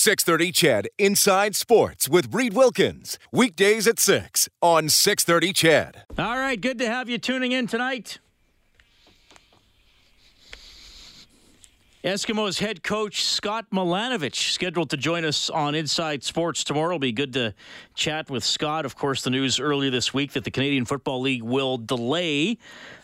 630 Ched Inside Sports with Reed Wilkins. Weekdays at 6 on 630 Ched. All right, good to have you tuning in tonight. Eskimos head coach Scott Milanovich scheduled to join us on Inside Sports tomorrow. It'll be good to chat with Scott. Of course, the news earlier this week that the Canadian Football League will delay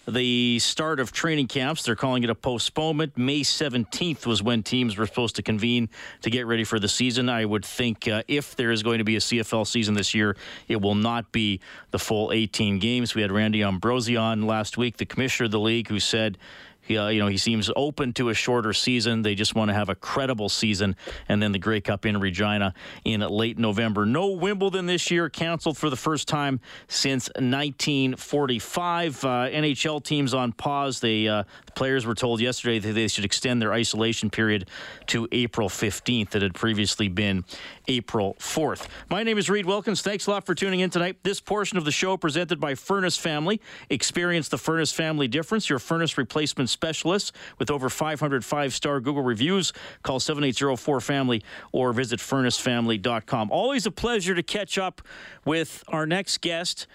the start of training camps. They're calling it a postponement. May 17th was when teams were supposed to convene to get ready for the season. I would think uh, if there is going to be a CFL season this year, it will not be the full 18 games. We had Randy Ambrosie on last week, the commissioner of the league, who said he, uh, you know, he seems open to a shorter season. They just want to have a credible season, and then the Grey Cup in Regina in late November. No Wimbledon this year, canceled for the first time since 1945. Uh, NHL teams on pause. They uh, the players were told yesterday that they should extend their isolation period to April 15th. That had previously been April 4th. My name is Reed Wilkins. Thanks a lot for tuning in tonight. This portion of the show presented by Furnace Family. Experience the Furnace Family difference. Your furnace replacement specialist with over 500 five-star Google reviews. Call 7804-FAMILY or visit furnacefamily.com. Always a pleasure to catch up with our next guest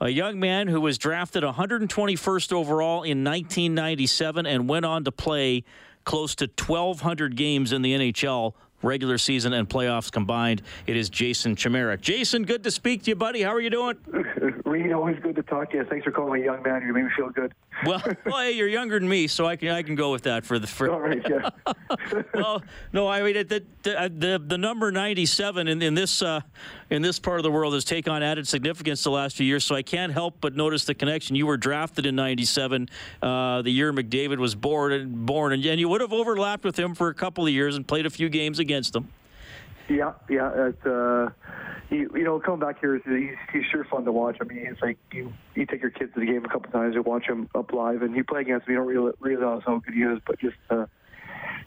a young man who was drafted 121st overall in 1997 and went on to play close to 1,200 games in the NHL, regular season and playoffs combined. It is Jason Chimera. Jason, good to speak to you, buddy. How are you doing? Reed, always good to talk to you. Thanks for calling me a young man. You made me feel good. Well, well, hey, you're younger than me, so I can I can go with that for the for. All right, yeah. well, no, I mean the the the, the number 97 in, in this uh, in this part of the world has taken on added significance the last few years. So I can't help but notice the connection. You were drafted in 97, uh, the year McDavid was born and born, and, and you would have overlapped with him for a couple of years and played a few games against him. Yeah, yeah. It's, uh, you, you know, coming back here, he's, he's sure fun to watch. I mean, it's like you you take your kids to the game a couple times and watch him up live, and you play against him. You don't real, realize how good he is, but just uh,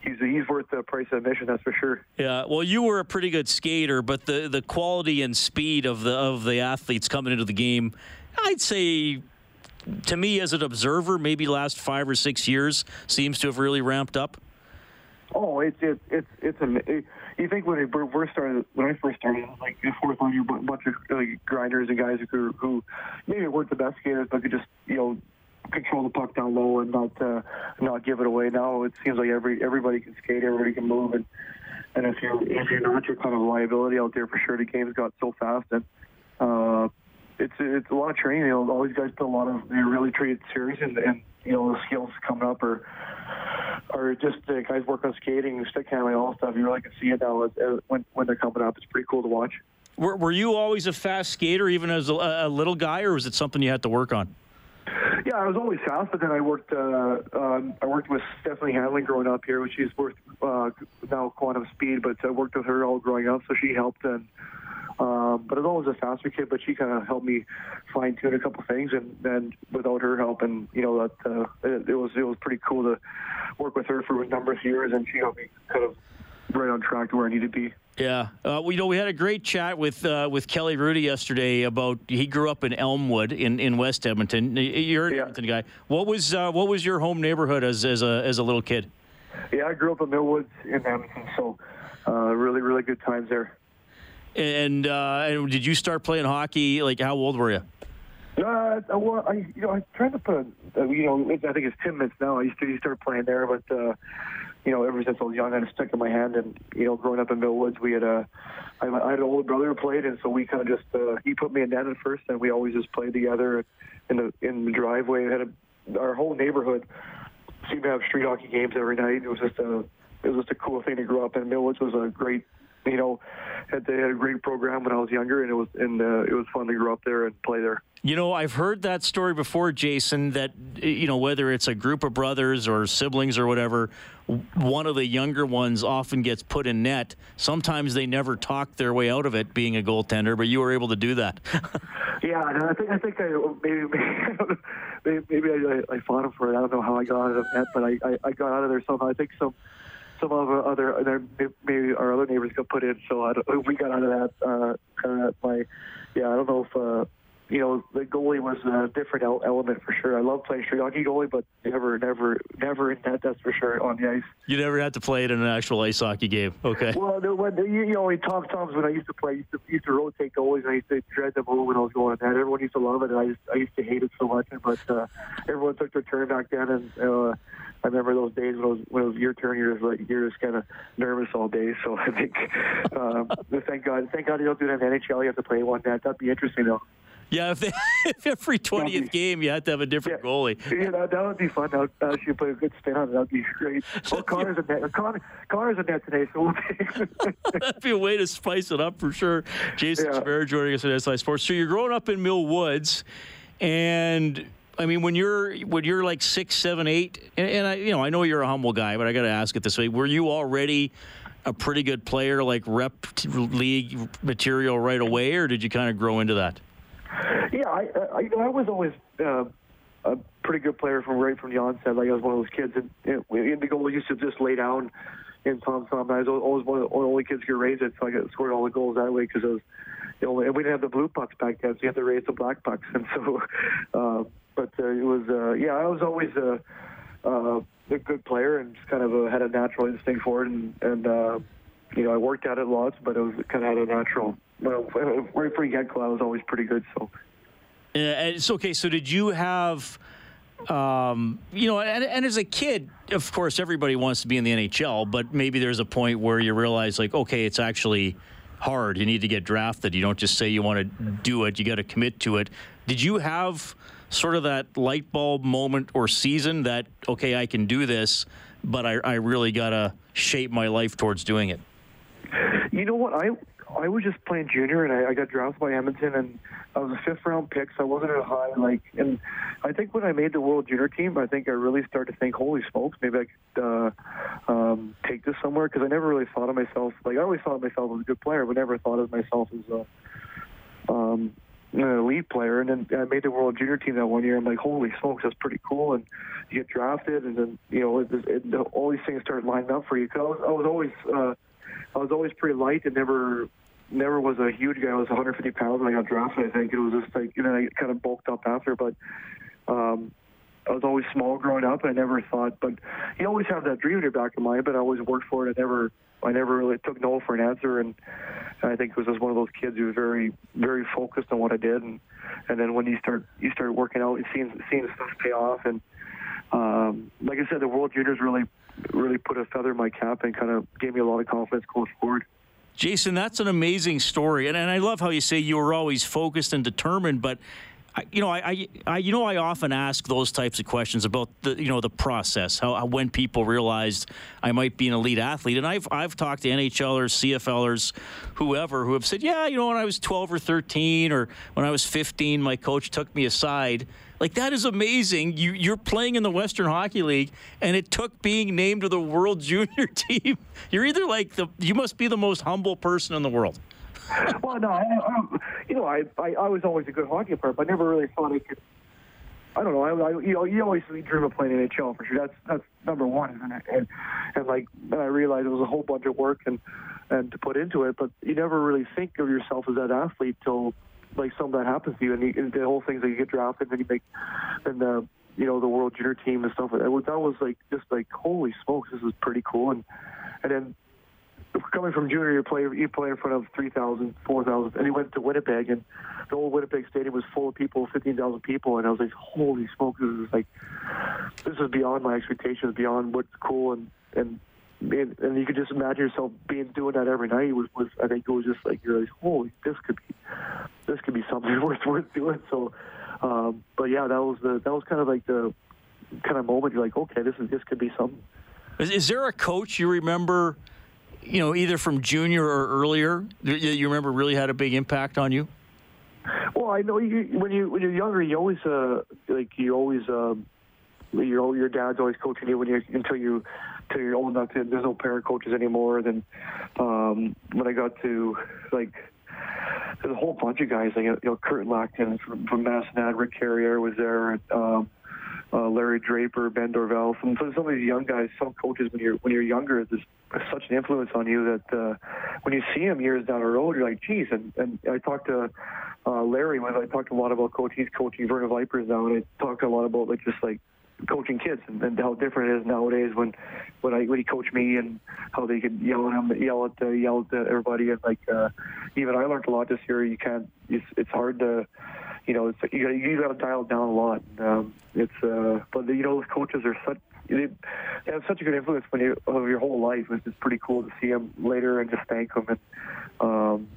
he's he's worth the price of admission. That's for sure. Yeah, well, you were a pretty good skater, but the, the quality and speed of the of the athletes coming into the game, I'd say, to me as an observer, maybe last five or six years seems to have really ramped up. Oh, it's it's it's it's a. It, you think when I first started, when I first started, it was like a fourth line, a bunch of like, grinders and guys who who maybe weren't the best skaters, but could just you know control the puck down low and not uh, not give it away. Now it seems like every everybody can skate, everybody can move, and and if you're if you're not, you're kind of a liability out there for sure. The game's got so fast, and uh, it's it's a lot of training. You all these guys put a lot of they really treat it serious, and, and you know the skills coming up are or just the guys work on skating, stick handling, all stuff. You really can see it now as, as, when when they're coming up. It's pretty cool to watch. Were, were you always a fast skater, even as a, a little guy, or was it something you had to work on? Yeah, I was always fast, but then I worked. Uh, um, I worked with Stephanie Hanley growing up here, which she's worth uh, now quantum speed. But I worked with her all growing up, so she helped. And um, but I was always a faster kid, but she kind of helped me fine tune a couple things. And then without her help, and you know that uh, it, it was it was pretty cool to work with her for a number of years, and she helped me kind of right on track to where I need to be. Yeah, uh, well, you know, we had a great chat with uh, with Kelly Hrudey yesterday about he grew up in Elmwood in, in West Edmonton. You're an Yeah. Edmonton guy. What was uh, what was your home neighborhood as as a as a little kid? Yeah, I grew up in Millwoods in Edmonton, so uh, really really good times there. And uh, and did you start playing hockey? Like, how old were you? Uh, well, I you know I tried to put uh, you know I think it's ten minutes now. I used to, start playing there, but uh, you know ever since I was young, I had a stick in my hand, and you know growing up in Millwoods, we had a I, I had an older brother who played, and so we kind of just uh, he put me in net at first, and we always just played together in the in the driveway. We had a, our whole neighborhood seemed to have street hockey games every night. It was just a it was just a cool thing to grow up in. Millwoods was a great you know, had they had a great program when I was younger, and it was and uh, it was fun to grow up there and play there. You know, I've heard that story before, Jason. That you know, whether it's a group of brothers or siblings or whatever, one of the younger ones often gets put in net. Sometimes they never talk their way out of it, being a goaltender, but you were able to do that. yeah, and I think I think I maybe maybe, maybe I, I fought him for it. I don't know how I got out of net, but I, I, I got out of there somehow. I think some some of our other maybe our other neighbors got put in, so I we got out of that. Uh, uh, my yeah, I don't know if. Uh, you know, the goalie was a different element for sure. I love playing street hockey goalie, but never, never, never in net. That's for sure on the ice. You never had to play it in an actual ice hockey game. Okay. Well, when, you, you know, in Tom Thumb's when I used to play, I used to, used to rotate goalies, and I used to dread the all when I was going on net. Everyone used to love it, and I used, I used to hate it so much. But uh, everyone took their turn back then, and uh, I remember those days when it was when it was your turn. You're just like you're just kind of nervous all day. So I think, um, thank God, thank God you don't do that in the NHL. You have to play one net. That'd be interesting though. Yeah, if, they, if every 20th game you had to have a different yeah, goalie. Yeah, that, that would be fun. That would actually put a good spin on it. That would be great. Well, Connor's a net. Connor, Connor's a net today, so we'll take That'd be a way to spice it up for sure. Jason yeah. Spare joining us at SI Sports. So you're growing up in Mill Woods, and I mean, when you're when you're like six, seven, eight, and, and I, you know, I know you're a humble guy, but I got to ask it this way: Were you already a pretty good player, like rep league material right away, or did you kind of grow into that? Yeah, I, I, you know, I was always uh, a pretty good player from right from the onset. Like I was one of those kids, and in the goal used to just lay down in Tom Thumb. I was always one of the only kids who could raise it, so I got scored all the goals that way because I was. You know, and we didn't have the blue pucks back then, so you had to raise the black pucks, and so. Uh, but uh, it was, uh, yeah, I was always a, uh, a good player and just kind of a, had a natural instinct for it, and, and uh, you know, I worked at it lots, but it was kind of had a natural. Well, right from get-go, I was always pretty good. So yeah, it's okay. So did you have, um, you know, and, and, as a kid, of course, everybody wants to be in the NHL, but maybe there's a point where you realize, like, okay, it's actually hard. You need to get drafted. You don't just say you want to do it. You got to commit to it. Did you have sort of that light bulb moment or season that okay, I can do this, but I, I really got to shape my life towards doing it? You know what I I was just playing junior, and I, I got drafted by Edmonton, and I was a fifth round pick, so I wasn't at a high. Like, and I think when I made the World Junior team, I think I really started to think, holy smokes, maybe I could uh, um, take this somewhere because I never really thought of myself. Like, I always thought of myself as a good player, but never thought of myself as a um, an elite player. And then I made the World Junior team that one year. I'm like, holy smokes, that's pretty cool. And you get drafted, and then you know, it, it, all these things start lining up for you. Cause I was, I was always. Uh, I was always pretty light and never never was a huge guy. I was 150 pounds when I got drafted. I think it was just like you know I kind of bulked up after, but um, I was always small growing up. and I never thought, but you always have that dream in your back of mind. But I always worked for it. I never I never really took no for an answer, and I think it was just one of those kids who was very very focused on what I did, and and then when you start you start working out, and seeing seeing stuff pay off, and um, like I said, the World Juniors really really put a feather in my cap and kind of gave me a lot of confidence going forward. Jason, that's an amazing story, and, and I love how you say you were always focused and determined. But you know, I, I, you know, I often ask those types of questions about the, you know, the process, how, how, when people realized I might be an elite athlete, and I've I've talked to NHLers, CFLers, whoever, who have said, yeah, you know, when I was 12 or 13, or when I was 15, my coach took me aside like that is amazing. You you're playing in the Western Hockey League, and it took being named to the World Junior team. You're either like the you must be the most humble person in the world. well, no, I, you know, I, I I was always a good hockey player, but I never really thought I could. I don't know. I, I you know, you always dream of playing NHL for sure. That's that's number one, it? And and like then I realized it was a whole bunch of work and and to put into it, but you never really think of yourself as that athlete till like something that happens to you, and, you, and the whole thing's like you get drafted, and you make, and the you know the World Junior team and stuff that. That was like just like holy smokes, this is pretty cool, and and then coming from junior, you play you play in front of 3,000, 4,000, and he went to Winnipeg, and the old Winnipeg stadium was full of people, 15,000 people, and I was like, holy smokes, this is like this is beyond my expectations, beyond what's cool, and and and, and you could just imagine yourself being doing that every night. Was was I think it was just like you're like, holy, this could be this could be something worth worth doing. So, um, but yeah, that was the that was kind of like the kind of moment you're like, okay, this is this could be something. Is, is there a coach you remember? You know, either from junior or earlier, that you remember really had a big impact on you? Well, I know you when you when you're younger, you always uh like you always um your your dad's always coaching you when you until you until you're old enough to there's no parent coaches anymore. Then um when I got to like there's a whole bunch of guys like you know Kurt Lackton from, from Medicine Hat, Rick Carriere was there, um, uh, Larry Draper, Ben Dorval. Some some of these young guys, some coaches when you're when you're younger, there's such an influence on you that uh, when you see them years down the road, you're like, geez. And, and I talked to uh, Larry when I talked a lot about coach. He's coaching Vernon Vipers now, and I talked a lot about like just like coaching kids and, and how different it is nowadays when when I when he coached me and how they could yell at him, yell at uh, yell at everybody, and like uh, even I learned a lot this year. You can't. It's, it's hard to you know, it's, you got you to dial it down a lot. Um, it's uh, but you know, those coaches are such they, they have such a good influence when you of your whole life. It's just pretty cool to see them later and just thank them and. Um,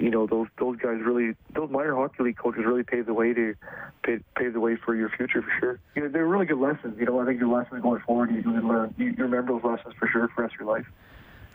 you know those those guys really those minor hockey league coaches really pave the way to pave, pave the way for your future for sure. You know, they're really good lessons. You know, I think your lessons going forward, you can learn. You, you remember those lessons for sure for the rest of your life.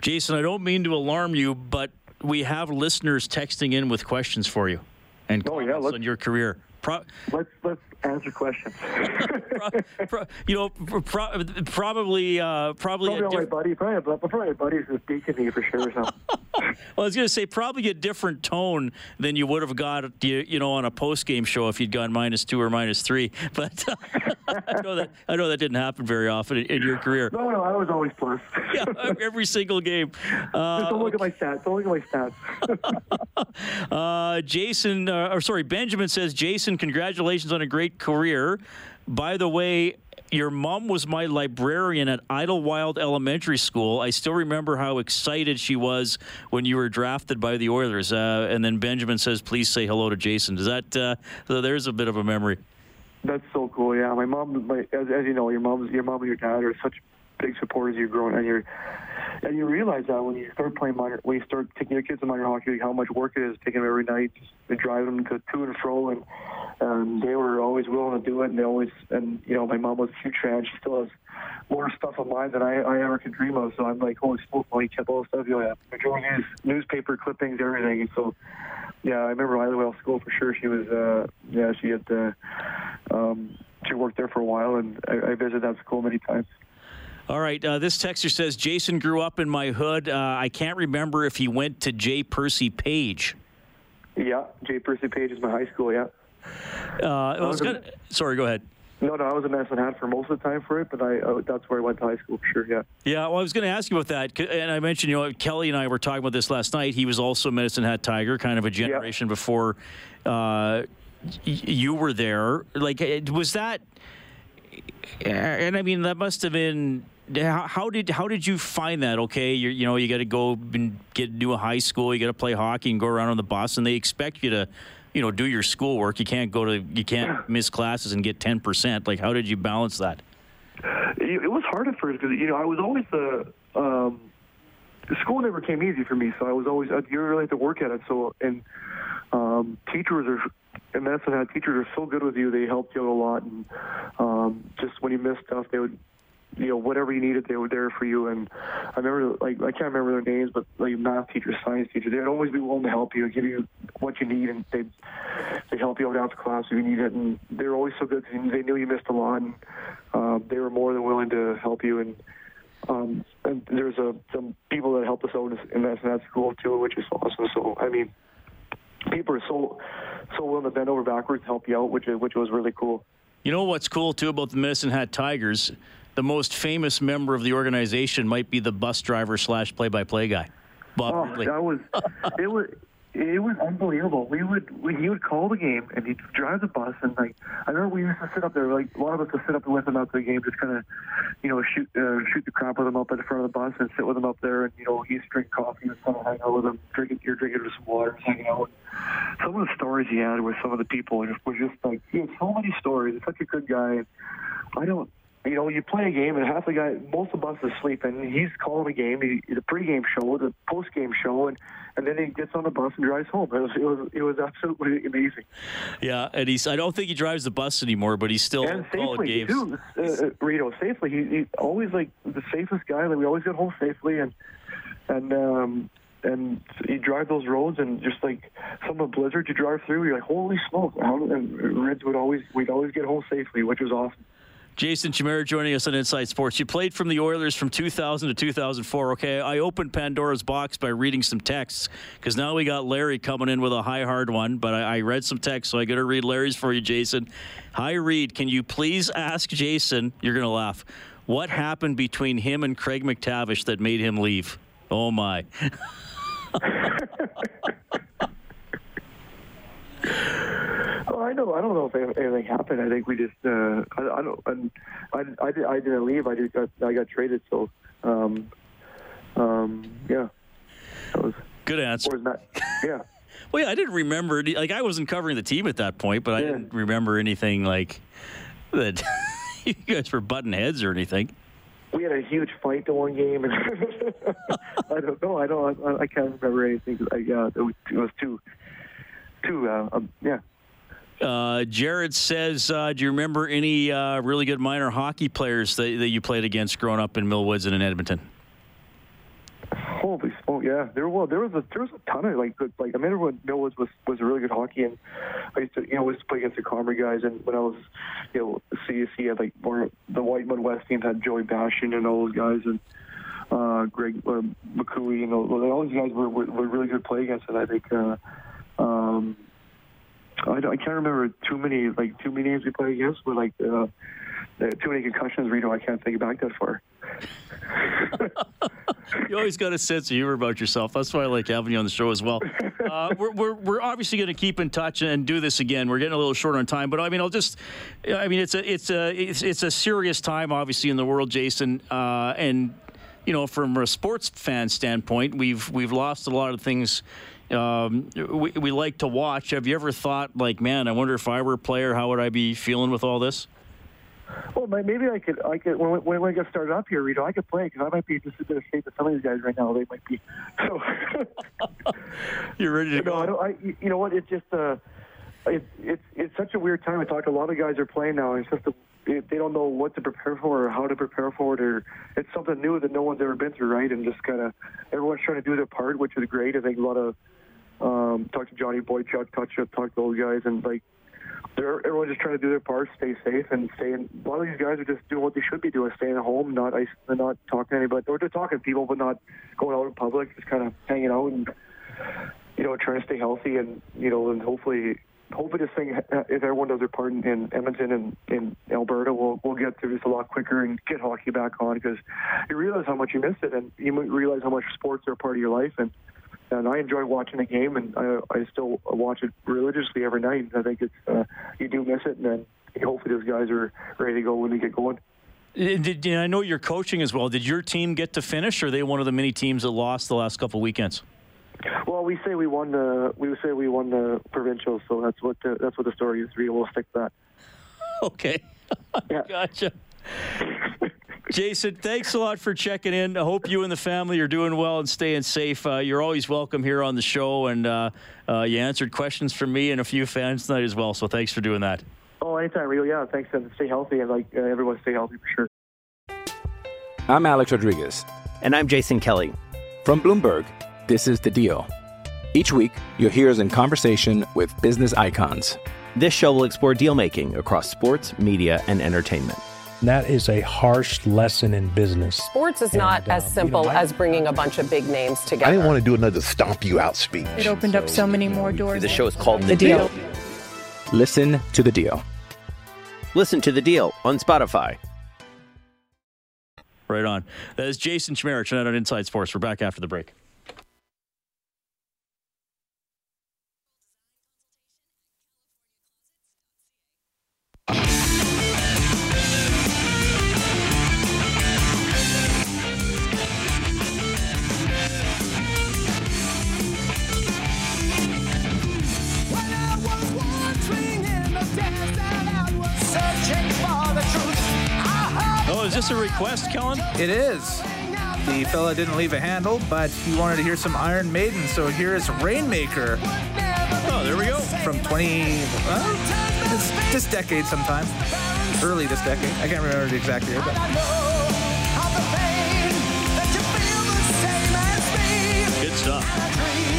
Jason, I don't mean to alarm you, but we have listeners texting in with questions for you and oh, yeah, on your career. Pro- let's let's answer questions. pro, pro, you know, pro, probably uh, probably probably diff- my buddy, probably, probably my buddies who's beating me for sure. So. well, I was going to say probably a different tone than you would have got, you, you know, on a post game show if you'd gone minus two or minus three. But I know that I know that didn't happen very often in, in your career. No, no, I was always plus. yeah, every single game. Uh, Just don't look okay. at my stats. Don't look at my stats. uh, Jason, uh, or sorry, Benjamin says, Jason, congratulations on a great career. By the way, your mom was my librarian at Idylwylde Elementary School. I still remember how excited she was when you were drafted by the Oilers. Uh, and then Benjamin says, "Please say hello to Jason." Does that? Uh, so there's a bit of a memory. That's so cool. Yeah, my mom, my, as, as you know, your mom's your mom and your dad are such big supporters. You're growing, and you're and you realize that when you start playing minor, when you start taking your kids to minor hockey, how much work it is taking them every night, to drive them to to and fro, and um, they were always willing to do it, and they always, and you know, my mom was a huge fan. She still has more stuff of mine than I, I ever could dream of. So I'm like, holy smoke, when he kept all the stuff, you know, majority newspaper clippings, everything. So, yeah, I remember Idylwylde School for sure. She was, uh, yeah, she had, uh, um, she worked there for a while, and I, I visited that school many times. All right. Uh, this texter says Jason grew up in my hood. Uh, I can't remember if he went to J. Percy Page. Yeah, J. Percy Page is my high school. Yeah. Uh, was gonna, sorry, go ahead. No, no, I was in Medicine Hat for most of the time for it, but I uh, that's where I went to high school for sure. Yeah. Yeah. Well, I was going to ask you about that, and I mentioned you know Kelly and I were talking about this last night. He was also Medicine Hat Tiger, kind of a generation yeah. before uh, you were there. Like, was that? And I mean, that must have been how, did how did you find that? Okay, you you know you got to go and get into a high school, you got to play hockey and go around on the bus, and they expect you to, you know, do your schoolwork. You can't go to you can't miss classes and get ten percent. Like, how did you balance that? It, was hard at first because you know I was always the. Um, school never came easy for me, so I was always you really have to work at it. So and um, teachers are and Medicine Hat teachers are so good with you. They helped you out a lot, and um, just when you missed stuff, they would you know whatever you needed they were there for you. And i remember like i can't remember their names but like math teacher, science teacher, they'd always be willing to help you and give you what you need and they'd they'd help you out after class if you need it. And they were always so good. They knew you missed a lot. And um, they were more than willing to help you. And um, and there's a some people that helped us out in that, in that school too which is awesome. So i mean people are so so willing to bend over backwards to help you out which which was really cool. You know what's cool too about the Medicine Hat Tigers the most famous member of the organization might be the bus driver slash play by play guy, Bob oh, Ridley. That was it was it was unbelievable. We would we, he would call the game and he'd drive the bus and like I remember we used to sit up there like a lot of us would sit up with him after the game, just kind of you know shoot uh, shoot the crap with him up in front of the bus and sit with him up there and you know he used to drink coffee and kind of hang out with him, drinking you're drinking some water, hanging out. Some of the stories he had with some of the people was just like he had so many stories. He's such a good guy. I don't you know, you play a game and half the guy, most of us bus is sleeping. He's calling a game, he, the pregame show, the postgame show, and and then he gets on the bus and drives home. It was it was, it was absolutely amazing. Yeah, and he's I don't think he drives the bus anymore, but he's still and calling games. Too, uh, uh, Rito, safely. He, he always like the safest guy. Like we always get home safely, and and um, and you drive those roads and just like some of the blizzards you drive through, you're like, holy smoke! And Reds would always we'd always get home safely, which was awesome. Jason Chimera joining us on Inside Sports. You played from the Oilers from 2000 to 2004. Okay, I opened Pandora's box by reading some texts because now we got Larry coming in with a high hard one. But I, I read some texts, so I got to read Larry's for you, Jason. Hi, Reed. Can you please ask Jason? You're gonna laugh. What happened between him and Craig MacTavish that made him leave? Oh my. I don't know if anything happened. I think we just. Uh, I, I don't. I, I, did, I didn't leave. I just got. I got traded. So, um, um, yeah. That was Good answer. that? Yeah. Well, yeah, I didn't remember. Like, I wasn't covering the team at that point, but I Yeah. didn't remember anything like that. you guys were button heads or anything. we had a huge fight to one game, and I don't know. I don't. I, I can't remember anything. I, uh, it, was, it was too, too. Uh, um, yeah. Uh, Jared says, uh, "Do you remember any uh, really good minor hockey players that, that you played against growing up in Millwoods and in Edmonton?" Holy smoke! Yeah, there was there was a there was a ton of like good like I remember when Millwoods was was a really good hockey, and I used to you know to play against the Comrie guys, and when I was you know CSC had like more the White Mud West teams had Joey Bastion and all those guys, and uh, Greg uh, McCooey and all, all these guys were, were were really good play against, and I think. Uh, um, I, I can't remember too many like too many names we played against, but like uh, too many concussions. Reno, I can't think back that far. You always got a sense of humor about yourself. That's why I like having you on the show as well. Uh, we're, we're, we're obviously going to keep in touch and do this again. We're getting a little short on time, but I mean, I'll just, I mean, it's a it's a it's, it's a serious time, obviously, in the world, Jason, uh, and you know, from a sports fan standpoint, we've we've lost a lot of things. Um, we, we like to watch. Have you ever thought, like, man, I wonder if I were a player, how would I be feeling with all this? Well, maybe I could. I could when, when I get started up here, Rito, I could play because I might be just a bit of shape that some of these guys right now. They might be. So You're ready to no, I go. don't. I, you know what? It's just uh, it, it's it's such a weird time. I talk a lot of guys are playing now. It's just a, it, they don't know what to prepare for or how to prepare for it, or it's something new that no one's ever been through, right? And just kind of everyone's trying to do their part, which is great. I think a lot of um, talk to Johnny Boychuk, talk to talk to those guys, and like they're everyone's just trying to do their part, stay safe, and stay. In, a lot of these guys are just doing what they should be doing, staying at home, not not talking to anybody, or they're talking to people, but not going out in public, just kind of hanging out and you know trying to stay healthy, and you know, and hopefully. Hopefully, this thing, if everyone does their part in, in Edmonton and in Alberta, we'll we'll get through this a lot quicker and get hockey back on because you realize how much you miss it, and you realize how much sports are a part of your life, and and I enjoy watching the game, and I, I still watch it religiously every night. I think it's uh, you do miss it, and then hopefully those guys are ready to go when they get going. Uh, Did, I know you're coaching as well. Did your team get to finish, or are they one of the many teams that lost the last couple weekends? Well, we say we won the we say we won the provincial, so that's what the, that's what the story is. We will stick to that. Okay. Yeah. Gotcha. Jason, thanks a lot for checking in. I hope you and the family are doing well and staying safe. Uh, you're always welcome here on the show, and uh, uh, you answered questions from me and a few fans tonight as well. So thanks for doing that. Oh, anytime, Rio. Yeah, thanks, and stay healthy, and like uh, everyone, stay healthy for sure. I'm Alex Rodriguez. And I'm Jason Kelly. From Bloomberg, this is The Deal. Each week, you'll hear us in conversation with business icons. This show will explore deal making across sports, media, and entertainment. That is a harsh lesson in business. Sports is not And, as um, you simple know, I- as bringing a bunch of big names together. I didn't want to do another stomp you out speech. It opened up so many more doors. The show is called The Deal. Listen to The Deal. Listen to The Deal on Spotify. Right on. That is Jason Chimera tonight on Inside Sports. We're back after the break. Is this a request, Kellen? It is. The fella didn't leave a handle, but he wanted to hear some Iron Maiden, so here is Rainmaker Oh, there we go. from 20, well, this, this decade sometime. Early this decade. I can't remember the exact year, but stuff.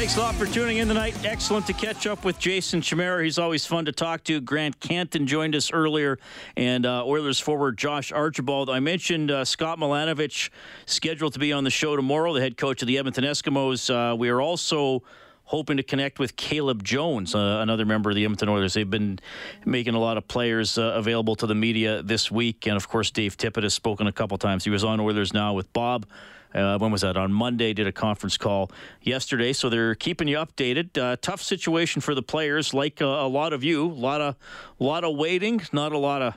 Thanks a lot for tuning in tonight. Excellent to catch up with Jason Chimera. He's always fun to talk to. Grant Canton joined us earlier, and uh, Oilers forward Josh Archibald. I mentioned uh, Scott Milanovich scheduled to be on the show tomorrow, the head coach of the Edmonton Eskimos. Uh, we are also hoping to connect with Caleb Jones, uh, another member of the Edmonton Oilers. They've been making a lot of players uh, available to the media this week, and of course, Dave Tippett has spoken a couple times. He was on Oilers Now with Bob. Uh, when was that? On Monday, did a conference call yesterday. So they're keeping you updated. Uh, tough situation for the players, like uh, a lot of you. A lot of, lot of waiting, not a lot of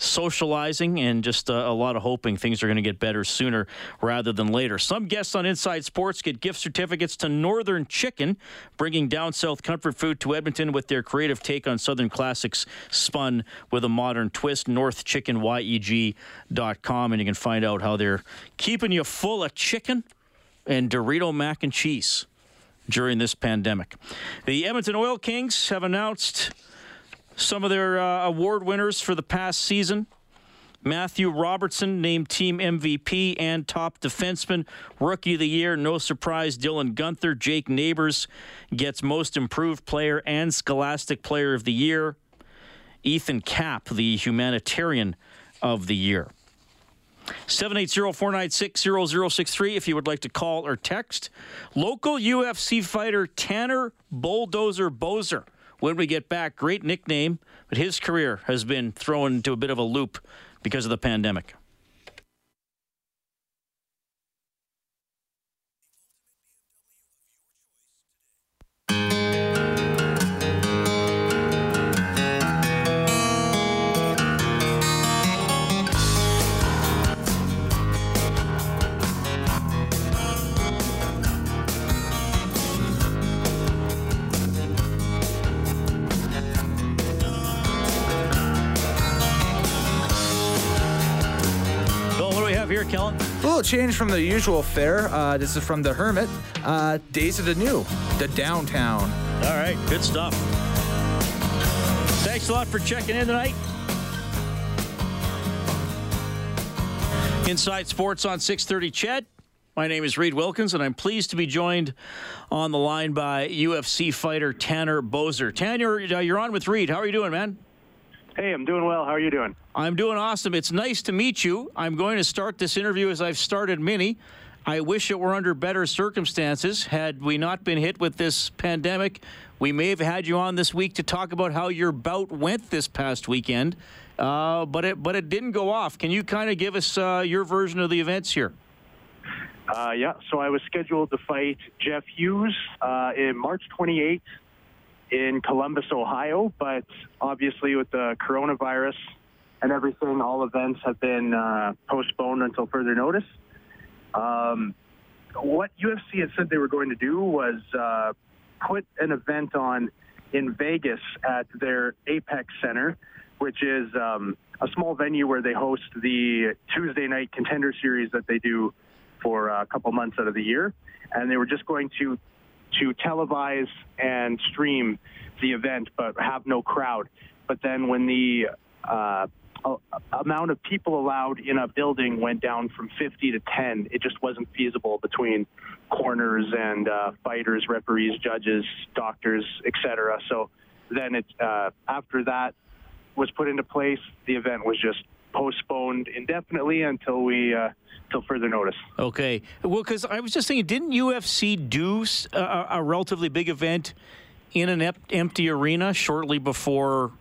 socializing and just uh, a lot of hoping things are going to get better sooner rather than later. Some guests on Inside Sports get gift certificates to Northern Chicken, bringing down south comfort food to Edmonton with their creative take on Southern classics spun with a modern twist. NorthChickenYEG.com, and you can find out how they're keeping you full of chicken and Dorito mac and cheese during this pandemic. The Edmonton Oil Kings have announced some of their uh, award winners for the past season. Matthew Robertson named team MVP and top defenseman, rookie of the year. No surprise, Dylan Guenther. Jake Neighbors gets most improved player and scholastic player of the year. Ethan Cap, the humanitarian of the year. 780-496-0063 if you would like to call or text. Local UFC fighter Tanner Bulldozer Boser when we get back. Great nickname, but his career has been thrown into a bit of a loop because of the pandemic. Little change from the usual fare. Uh, this is from the Hermit. Uh, Days of the New, the downtown. All right, good stuff. Thanks a lot for checking in tonight. Inside Sports on 630 Ched. My name is Reed Wilkins, and I'm pleased to be joined on the line by UFC fighter Tanner Boser. Tanner, you're on with Reed. How are you doing, man? Hey, I'm doing well. How are you doing? I'm doing awesome. It's nice to meet you. I'm going to start this interview as I've started many. I wish it were under better circumstances. Had we not been hit with this pandemic, we may have had you on this week to talk about how your bout went this past weekend. Uh, but it but it didn't go off. Can you kind of give us uh, your version of the events here? Uh, yeah. So I was scheduled to fight Jeff Hughes uh, in March 28th in Columbus, Ohio, but obviously with the coronavirus and everything, all events have been uh, postponed until further notice. Um, what UFC had said they were going to do was uh, put an event on in Vegas at their Apex Center, which is um, a small venue where they host the Tuesday night contender series that they do for a couple months out of the year. And they were just going to to televise and stream the event, but have no crowd. But then when the uh, amount of people allowed in a building went down from 50 to 10, it just wasn't feasible between corners and uh, fighters, referees, judges, doctors, etc. So then it uh, after that was put into place, the event was just postponed indefinitely until we uh, until further notice. Okay. Well, because I was just thinking, didn't UFC do a, a relatively big event in an ep- empty arena shortly before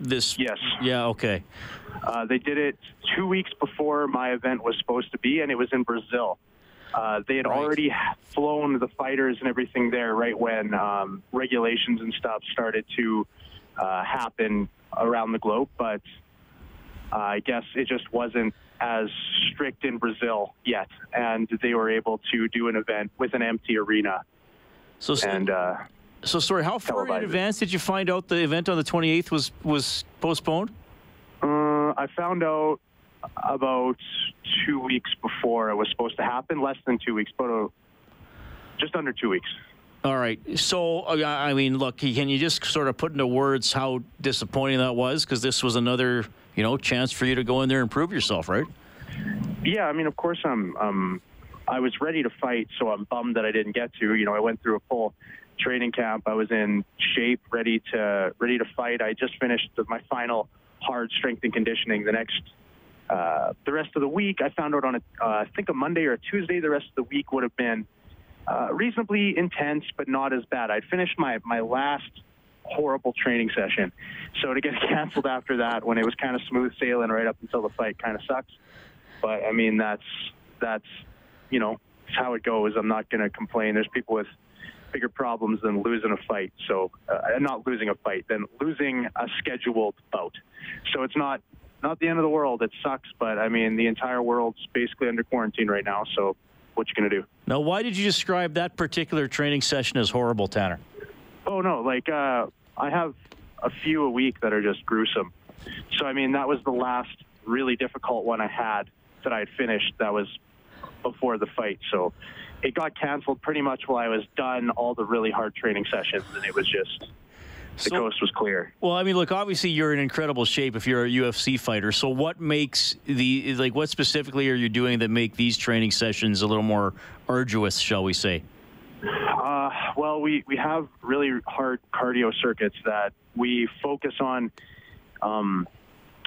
this? Yes. Yeah. Okay. Uh, they did it two weeks before my event was supposed to be, and it was in Brazil. Uh, they had right. already flown the fighters and everything there right when um, regulations and stuff started to uh, happen around the globe, but uh, I guess it just wasn't as strict in Brazil yet, and they were able to do an event with an empty arena. So, and uh, so sorry, how far in advance did you find out the event on the 28th was was postponed? Uh, I found out about two weeks before it was supposed to happen, less than two weeks, but uh, just under two weeks. All right. So, uh, I mean, look, can you just sort of put into words how disappointing that was? Because this was another, you know, chance for you to go in there and prove yourself, right? Yeah. I mean, of course, I'm, I'm I was ready to fight, so I'm bummed that I didn't get to. You know, I went through a full training camp. I was in shape, ready to ready to fight. I just finished my final hard strength and conditioning. The next, uh, the rest of the week, I found out on a, uh, I think a Monday or a Tuesday. The rest of the week would have been uh, reasonably intense, but not as bad. I'd finished my my last horrible training session, so to get canceled after that when it was kind of smooth sailing right up until the fight kind of sucks. But I mean, that's that's you know how it goes. I'm not going to complain. There's people with bigger problems than losing a fight. So, uh, not losing a fight, than losing a scheduled bout. So it's not not the end of the world. It sucks, but I mean, the entire world's basically under quarantine right now. So, what you gonna do? Now, why did you describe that particular training session as horrible, Tanner? Oh no, like uh, I have a few a week that are just gruesome. So I mean, that was the last really difficult one I had that I had finished. That was before the fight. So it got canceled pretty much while I was done all the really hard training sessions, and it was just the So- coast was clear. Well, I mean, look, obviously you're in incredible shape if you're a UFC fighter. So what makes the like what specifically are you doing that make these training sessions a little more arduous, shall we say? Uh, well, we, we have really hard cardio circuits that we focus on. Um,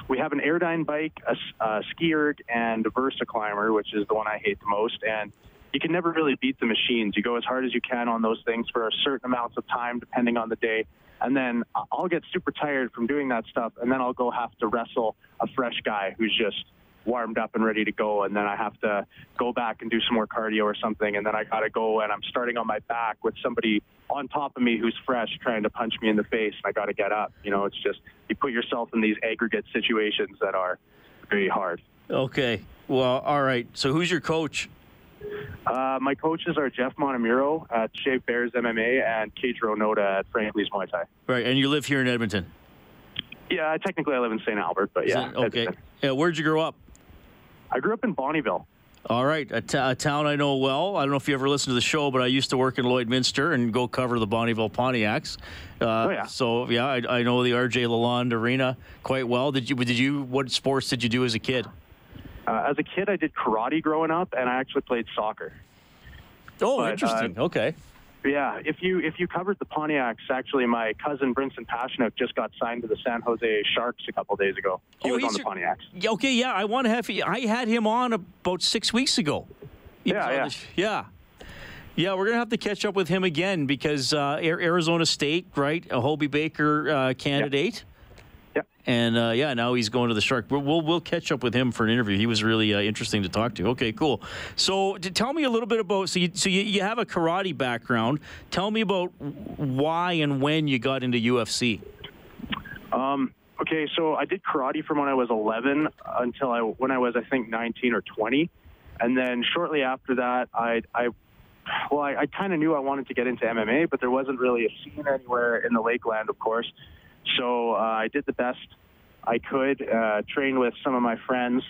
we have an Airdyne bike, a, a ski erg, and a Versa climber, which is the one I hate the most. And you can never really beat the machines. You go as hard as you can on those things for a certain amounts of time, depending on the day. And then I'll get super tired from doing that stuff, and then I'll go have to wrestle a fresh guy who's just warmed up and ready to go. And then I have to go back and do some more cardio or something. And then I got to go, and I'm starting on my back with somebody on top of me who's fresh trying to punch me in the face. And I got to get up. You know, it's just you put yourself in these aggregate situations that are very hard. Okay. Well, all right. So who's your coach? Uh, my coaches are Jeff Montemuro at Shave Bears MMA and Keijiro Noda at Franklin's Muay Thai. Right, and you live here in Edmonton. Yeah, technically I live in St. Albert, but yeah. okay. Yeah, where'd you grow up? I grew up in Bonnyville. All right, a, t- a town I know well. I don't know if you ever listened to the show, but I used to work in Lloydminster and go cover the Bonnyville Pontiacs. Uh, Oh, yeah. So yeah, I, I know the RJ Lalonde Arena quite well. Did you? Did you? What sports did you do as a kid? Uh, as a kid, I did karate growing up, and I actually played soccer. Oh, But, uh, interesting. okay. Yeah, if you if you covered the Pontiacs, actually, my cousin Brinson Pasichnuk just got signed to the San Jose Sharks a couple days ago. He Oh, was on the Pontiacs. Okay, yeah. I want to have. I had him on about six weeks ago. He Yeah, yeah. the yeah. Yeah, we're gonna have to catch up with him again because uh, Arizona State, right? A Hobey Baker uh, candidate. And uh, yeah, now he's going to the Shark. We'll, we'll we'll catch up with him for an interview. He was really uh, interesting to talk to. Okay, cool. So tell me a little bit about. So you so you, you have a karate background. Tell me about why and when you got into UFC. Um, okay, so I did karate from when I was 11 until I when I was I think 19 or 20, and then shortly after that, I I well I, I kind of knew I wanted to get into MMA, but there wasn't really a scene anywhere in the Lakeland, of course. So uh, I did the best I could, uh, trained with some of my friends,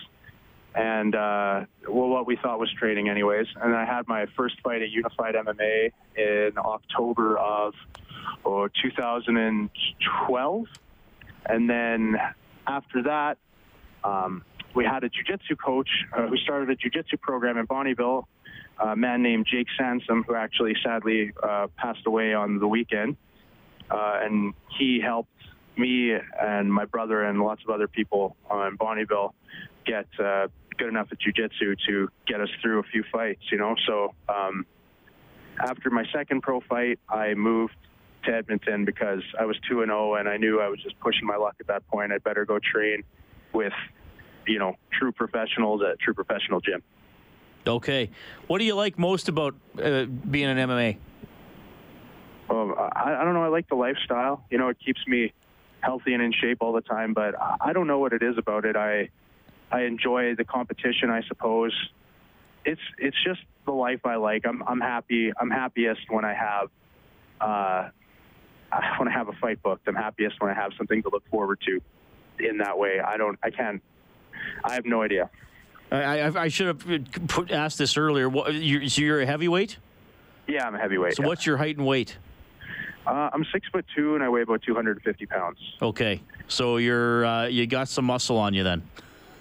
and uh, well, what we thought was training, anyways. And I had my first fight at Unified MMA in October of oh, 2012. And then after that, um, we had a jiu-jitsu coach uh, who started a jiu-jitsu program in Bonnyville, a man named Jake Sansom, who actually sadly uh, passed away on the weekend. Uh, and he helped me and my brother and lots of other people uh, in Bonnyville get uh, good enough at jiu-jitsu to get us through a few fights, you know. So um, after my second pro fight, I moved to Edmonton because I was 2 and 0 and I knew I was just pushing my luck at that point. I'd better go train with, you know, true professionals at true professional gym. Okay. What do you like most about uh, being an MMA? I, I don't know. I like the lifestyle. You know, it keeps me healthy and in shape all the time. But I- I don't know what it is about it. I I enjoy the competition. I suppose it's it's just the life I like. I'm I'm happy. I'm happiest when I have uh, when I have a fight booked. I'm happiest when I have something to look forward to. In that way, I don't. I can't. I have no idea. I, I, I should have put, asked this earlier. What, you, so you're a heavyweight? Yeah, I'm a heavyweight. So yeah. what's your height and weight? Uh, I'm six foot two and I weigh about 250 pounds. Okay. So you're uh, you got some muscle on you then.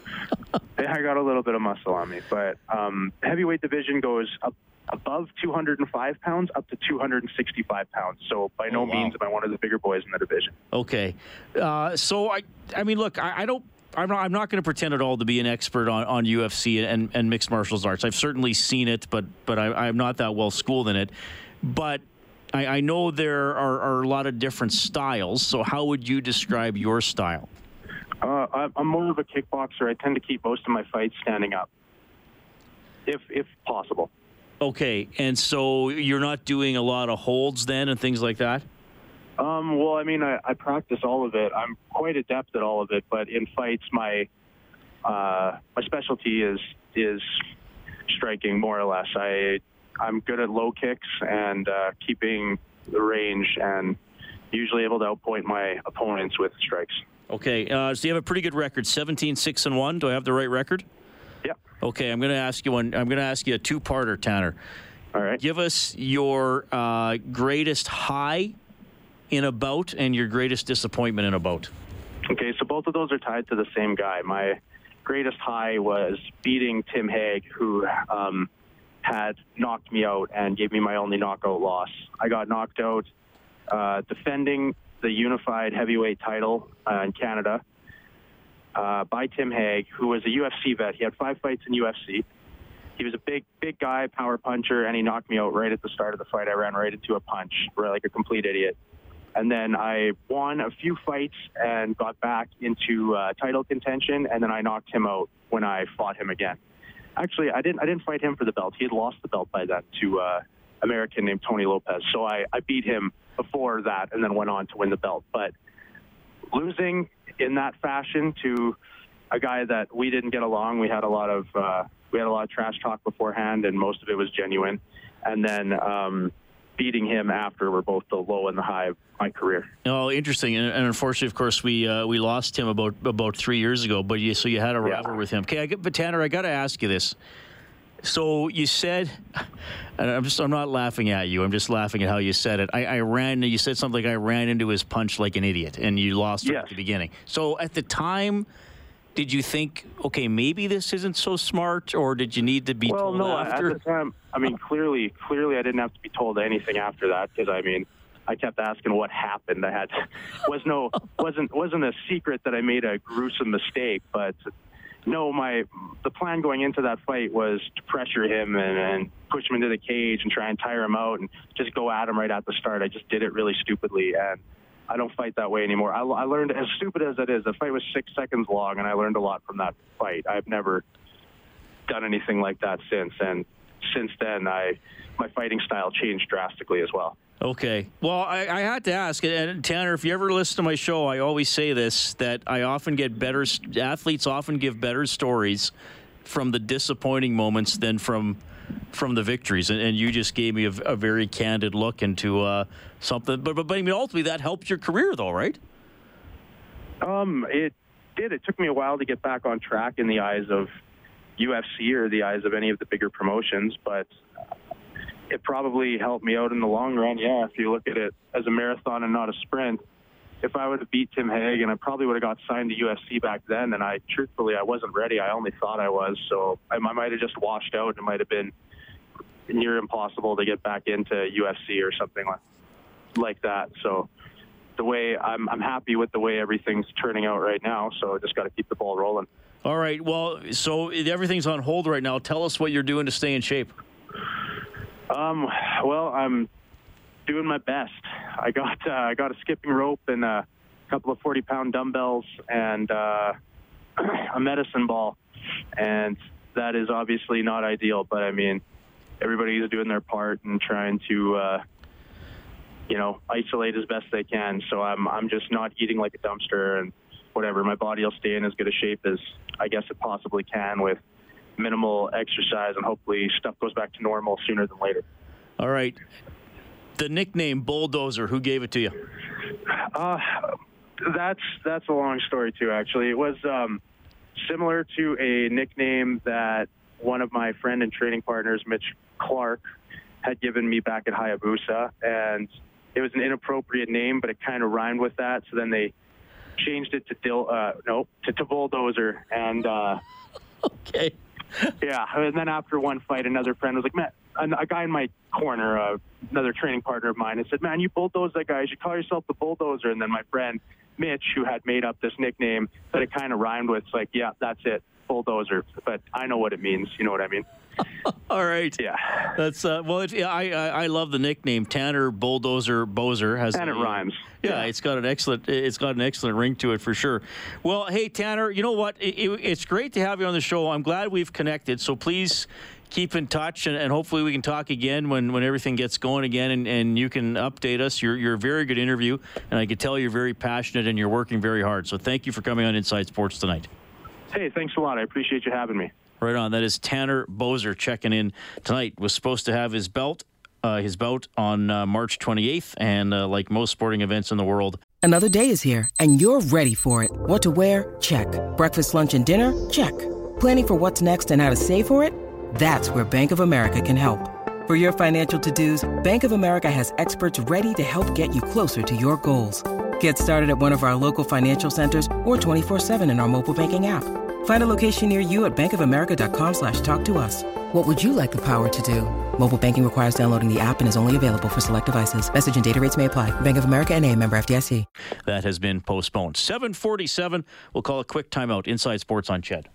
I got a little bit of muscle on me, but um, heavyweight division goes up above 205 pounds up to 265 pounds. So by no Oh, wow. means am I one of the bigger boys in the division. Okay. Uh, so I, I mean, look, I, I don't. I'm not, I'm not going to pretend at all to be an expert on, on UFC and, and mixed martial arts. I've certainly seen it, but but I, I'm not that well schooled in it. But I, I know there are, are a lot of different styles. So how would you describe your style? Uh, I'm more of a kickboxer. I tend to keep most of my fights standing up, if if possible. Okay, and so you're not doing a lot of holds then and things like that. Um, well, I mean, I, I practice all of it. I'm quite adept at all of it, but in fights, my uh, my specialty is is striking more or less. I I'm good at low kicks and uh, keeping the range, and usually able to outpoint my opponents with strikes. Okay, uh, so you have a pretty good record, 17 6 and 1. Do I have the right record? Yep. Okay, I'm going to ask you one. I'm going to ask you a two-parter, Tanner. All right. Give us your uh, greatest high in a bout and your greatest disappointment in a bout. Okay, so both of those are tied to the same guy. My greatest high was beating Tim Hague, who um, had knocked me out and gave me my only knockout loss. I got knocked out uh, defending the unified heavyweight title uh, in Canada uh, by Tim Hague, who was a UFC vet. He had five fights in UFC. He was a big, big guy, power puncher, and he knocked me out right at the start of the fight. I ran right into a punch, like a complete idiot. And then I won a few fights and got back into uh, title contention, and then I knocked him out when I fought him again. Actually, I didn't. I didn't fight him for the belt. He had lost the belt by then to uh, American named Tony Lopez. So I, I beat him before that, and then went on to win the belt. But losing in that fashion to a guy that we didn't get along, we had a lot of uh, we had a lot of trash talk beforehand, and most of it was genuine. And then um, beating him after we were both the low and the high of my career. Oh, interesting. And, and unfortunately, of course, we uh, we lost him about about three years ago. But you, so you had a rival with him. Okay, I get, but Tanner, I got to ask you this. So you said, and I'm just I'm not laughing at you. I'm just laughing at how you said it. I, I ran. You said something like I ran into his punch like an idiot, and you lost right at the beginning. So at the time. Did you think, okay, maybe this isn't so smart, or did you need to be well, told no, after? at the time, I mean, clearly, clearly, I didn't have to be told anything after that because I mean, I kept asking what happened. I had was no wasn't wasn't a secret that I made a gruesome mistake, but no, my the plan going into that fight was to pressure him and, and push him into the cage and try and tire him out and just go at him right at the start. I just did it really stupidly and. I don't fight that way anymore. I, I learned, as stupid as it is, the fight was six seconds long, and I learned a lot from that fight. I've never done anything like that since, and since then, I my fighting style changed drastically as well. Okay. Well, I, I had to ask, and Tanner, if you ever listen to my show, I always say this that I often get better, athletes often give better stories from the disappointing moments than from from the victories. And, and you just gave me a, a very candid look into uh, something. But, but, but I mean, ultimately, that helped your career, though, right? Um, it did. It took me a while to get back on track in the eyes of UFC or the eyes of any of the bigger promotions, but it probably helped me out in the long run. Yeah, if you look at it as a marathon and not a sprint, if I would have beat Tim Hague and I probably would have got signed to UFC back then, and I truthfully I wasn't ready. I only thought I was, so I, I might have just washed out. And it might have been near impossible to get back into UFC or something like like that. So the way I'm, I'm happy with the way everything's turning out right now. So I just got to keep the ball rolling. All right. Well, so everything's on hold right now. Tell us what you're doing to stay in shape. Um, well, I'm doing my best. I got uh, I got a skipping rope and a couple of 40 pound dumbbells and uh, a medicine ball, and that is obviously not ideal. But I mean, everybody's doing their part and trying to. Uh, you know, isolate as best they can. So I'm I'm just not eating like a dumpster and whatever. My body will stay in as good a shape as I guess it possibly can with minimal exercise, and hopefully stuff goes back to normal sooner than later. All right. The nickname Bulldozer, who gave it to you? Uh, that's that's a long story too. Actually, it was um, similar to a nickname that one of my friend and training partners, Mitch Clarke, had given me back at Hayabusa, and it was an inappropriate name, but it kind of rhymed with that. So then they changed it to Dil, uh, no, to, to Bulldozer, and uh, okay, yeah. And then after one fight, another friend was like, "Man, a, a guy in my corner, uh, another training partner of mine, and said, "Man, you bulldoze that guy. You should call yourself the Bulldozer." And then my friend Mitch, who had made up this nickname that it kind of rhymed with, it's like, "Yeah, that's it, Bulldozer." But I know what it means. You know what I mean? All right. Yeah. That's uh, well. It, I, I I love the nickname Tanner Bulldozer Boser has And it rhymes. Yeah, it's got an excellent it's got an excellent ring to it for sure. Well, hey Tanner, you know what? It, it- it's great to have you on the show. I'm glad we've connected. So please keep in touch, and, and hopefully we can talk again when, when everything gets going again, and, and you can update us. You're you're a very good interview, and I can tell you're very passionate and you're working very hard. So thank you for coming on Inside Sports tonight. Hey, thanks a lot. I appreciate you having me. Right on. That is Tanner Boser checking in tonight. Was supposed to have his belt, uh, his bout on uh, March 28th, and uh, like most sporting events in the world, Another day is here, and you're ready for it. What to wear? Check. Breakfast, lunch, and dinner? Check. Planning for what's next and how to save for it? That's where Bank of America can help. For your financial to-dos, Bank of America has experts ready to help get you closer to your goals. Get started at one of our local financial centers or 24-7 in our mobile banking app. Find a location near you at bankofamerica.com slash talk to us. What would you like the power to do? Mobile banking requires downloading the app and is only available for select devices. Message and data rates may apply. Bank of America and a member FDIC. that has been postponed. 747. We'll call a quick timeout. Inside Sports on Ched.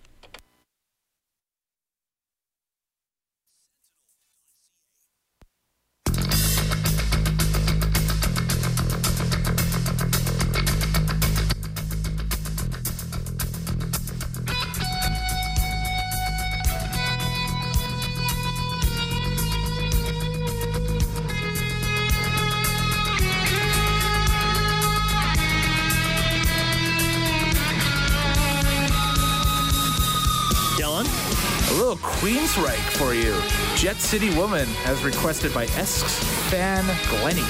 Queensryche for you. Jet City Woman, as requested by S. Fan Glenny.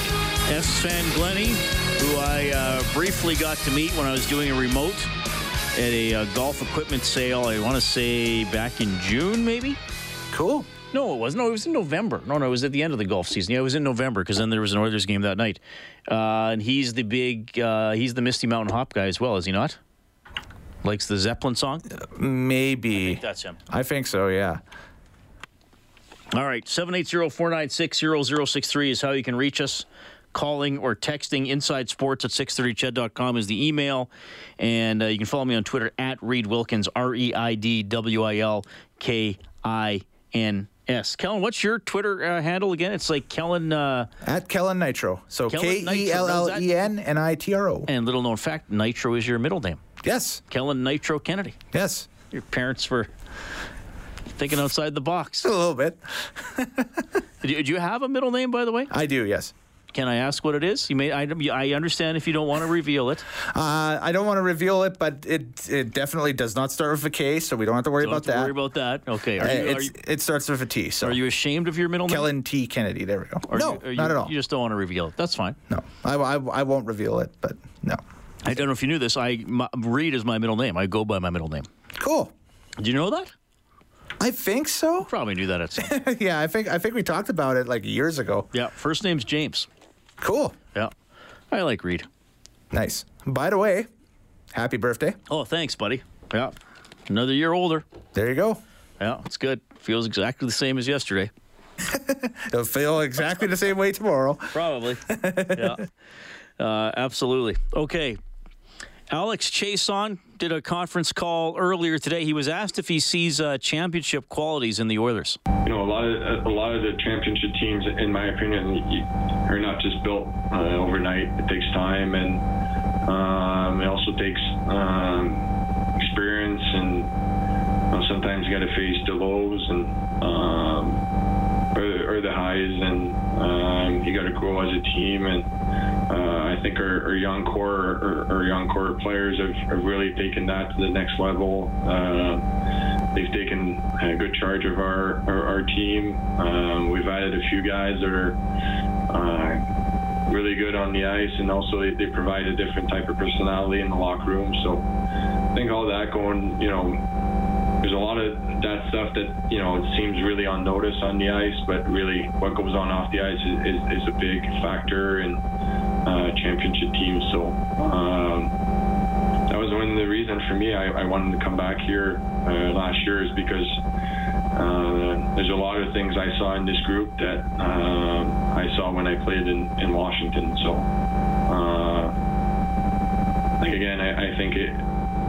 S. Van Glenny, who I uh, briefly got to meet when I was doing a remote at a uh, golf equipment sale, I want to say back in June, maybe? Cool. No, it wasn't. No, it was in November. No, no, it was at the end of the golf season. Yeah, it was in November because then there was an Oilers game that night. Uh, and he's the big, uh, he's the Misty Mountain Hop guy as well, is he not? Likes the Zeppelin song? Maybe. That's him. I think so, yeah. All right, 780-496-0063 is how you can reach us. Calling or texting Inside Sports at 630ched.com is the email. And uh, you can follow me on Twitter at Reed Wilkins, R E I D W I L K I N S. Kellen, what's your Twitter uh, handle again? It's like Kellen. Uh, At Kellen Nitro. So K E L L E N N I T R O. and little known fact, Nitro is your middle name. Yes. Kellen Nitro Kennedy. Yes. Your parents were thinking outside the box. A little bit. Do you, do you have a middle name, by the way? I do, yes. Can I ask what it is? You may. I, I understand if you don't want to reveal it. Uh, I don't want to reveal it, but it it definitely does not start with a K, so we don't have to worry Don't about have to that. worry about that. Okay. Are you, are you, it starts with a T. So are you ashamed of your middle name? Kellen T. Kennedy. There we go. Or no, you- are you- not at all. You just don't want to reveal it. That's fine. No, I, I, I won't reveal it, but no. I don't know if you knew this. I my, Reed is my middle name. I go by my middle name. Cool. Do you know that? I think so. Probably knew that at some. point. yeah, I think I think we talked about it like years ago. yeah. First name's James. Cool. Yeah. I like Reed. Nice. By the way, happy birthday. Oh, thanks, buddy. Yeah. Another year older. There you go. Yeah, it's good. Feels exactly the same as yesterday. It'll feel exactly the same way tomorrow. Probably. yeah. Uh, absolutely. Okay. Alex Chiasson did a conference call earlier today. He was asked if he sees uh, championship qualities in the Oilers. You know, a lot of a lot of the championship teams, in my opinion, are not just built uh, overnight. It takes time, and um, it also takes um, experience, and uh, sometimes you got to face the lows and um, or, or the highs, and um, you got to grow as a team. And uh, I think our, our young core, our, our young core players have, have really taken that to the next level. Uh, they've taken a good charge of our our, our team. Um, we've added a few guys that are uh, really good on the ice, and also they, they provide a different type of personality in the locker room. So I think all that going, you know, there's a lot of that stuff that you know it seems really unnoticed on the ice, but really what goes on off the ice is, is, is a big factor in uh, championship team. So. Um, that was one of the reasons for me I, I wanted to come back here uh, last year is because uh, there's a lot of things I saw in this group that um, I saw when I played in, in Washington. So, uh, like again, I, I think it,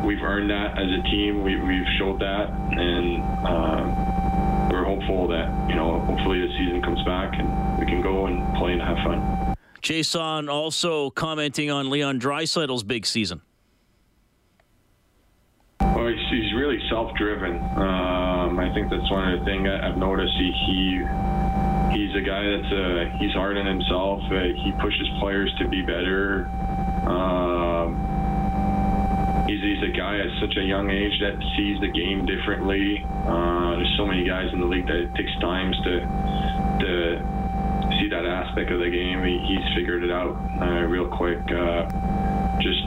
we've earned that as a team. We, we've showed that, and uh, we're hopeful that you know, hopefully the season comes back and we can go and play and have fun. Chiasson also commenting on Leon Draisaitl's big season. Well, he's, he's really self-driven. Um, I think that's one of the things I've noticed. He, he he's a guy that's uh, he's hard on himself. Uh, he pushes players to be better. Um, he's, he's a guy at such a young age that sees the game differently. Uh, there's so many guys in the league that it takes times to to see that aspect of the game. He, he's figured it out uh, real quick. Uh, just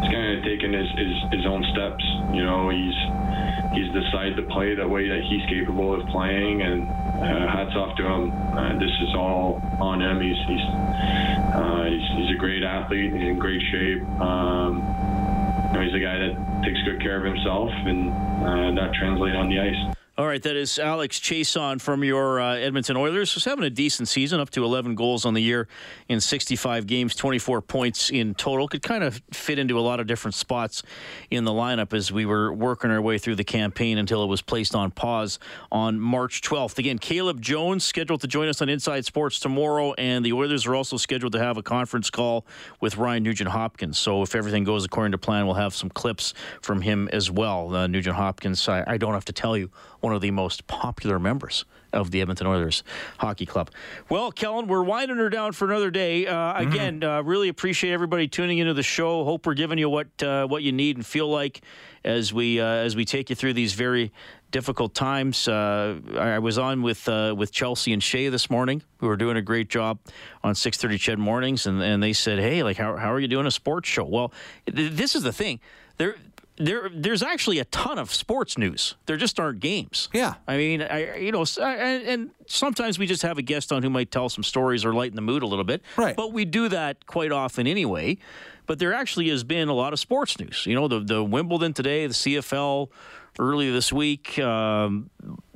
he's kind of taken his, his his own steps. You know, he's he's decided to play the way that he's capable of playing, and uh, hats off to him. Uh, this is all on him. He's he's, uh, he's he's a great athlete. He's in great shape. Um, you know, he's a guy that takes good care of himself, and uh, that translates on the ice. All right, that is Alex Chiasson from your uh, Edmonton Oilers. Who's having a decent season, up to 11 goals on the year in 65 games, 24 points in total. Could kind of fit into a lot of different spots in the lineup as we were working our way through the campaign until it was placed on pause on March 12th. Again, Caleb Jones scheduled to join us on Inside Sports tomorrow, and the Oilers are also scheduled to have a conference call with Ryan Nugent Hopkins. So if everything goes according to plan, we'll have some clips from him as well. Uh, Nugent Hopkins, I, I don't have to tell you one of the most popular members of the Edmonton Oilers Hockey Club. Well, Kellen, we're winding her down for another day. Uh, mm-hmm. Again, uh, really appreciate everybody tuning into the show. Hope we're giving you what uh, what you need and feel like as we uh, as we take you through these very difficult times. Uh, I was on with uh, with Chelsea and Shay this morning, who are doing a great job on 6:30 Ched mornings, and, and they said, "Hey, like how how are you doing a sports show?" Well, th- this is the thing. There there there's actually a ton of sports news. There just aren't games. Yeah. I mean, I you know, and, and, sometimes we just have a guest on who might tell some stories or lighten the mood a little bit. Right. But we do that quite often anyway. But there actually has been a lot of sports news. You know, the the Wimbledon today, the CFL earlier this week. Um,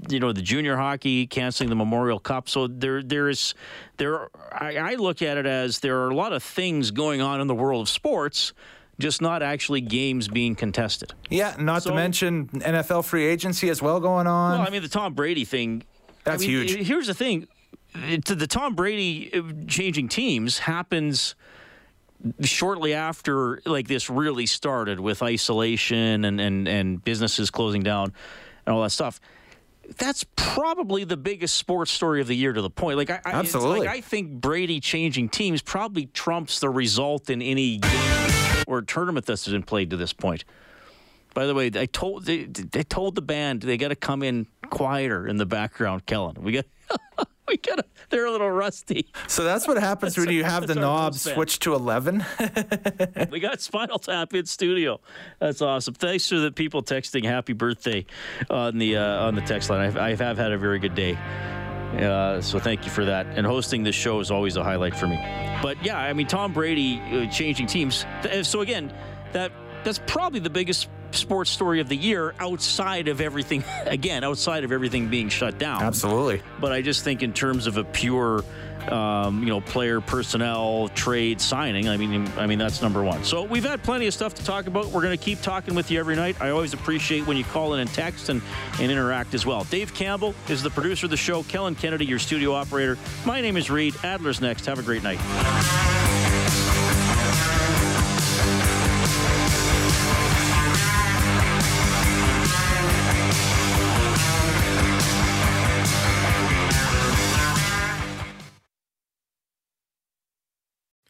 you know, the junior hockey canceling the Memorial Cup. So there there is there. I, I look at it as there are a lot of things going on in the world of sports just not actually games being contested. Yeah, not so, to mention NFL free agency as well going on. Well, I mean, the Tom Brady thing. That's I mean, huge. Here's the thing the Tom Brady uh, changing teams happens shortly after like this really started with isolation and, and, and businesses closing down and all that stuff that's probably the biggest sports story of the year to the point. Like, I, absolutely, like I think Brady changing teams probably trumps the result in any game or tournament that's been played to this point. By the way, I told they, they told the band they got to come in quieter in the background. Kellen, we got we got they're a little rusty. So that's what happens that's when you have the knobs switch to eleven. we got Spinal Tap in studio. That's awesome. Thanks to the people texting happy birthday on the uh, on the text line. I've, I have had a very good day. Uh, so thank you for that. And hosting this show is always a highlight for me. But yeah, I mean Tom Brady uh, changing teams. So again, that that's probably the biggest sports story of the year outside of everything. Again, outside of everything being shut down. Absolutely. But I just think in terms of a pure um, you know, player personnel trade signing. I mean, I mean that's number one. So we've had plenty of stuff to talk about. We're going to keep talking with you every night. I always appreciate when you call in and text and, and interact as well. Dave Campbell is the producer of the show. Kellen Kennedy, your studio operator. My name is Reed. Adler's next. Have a great night.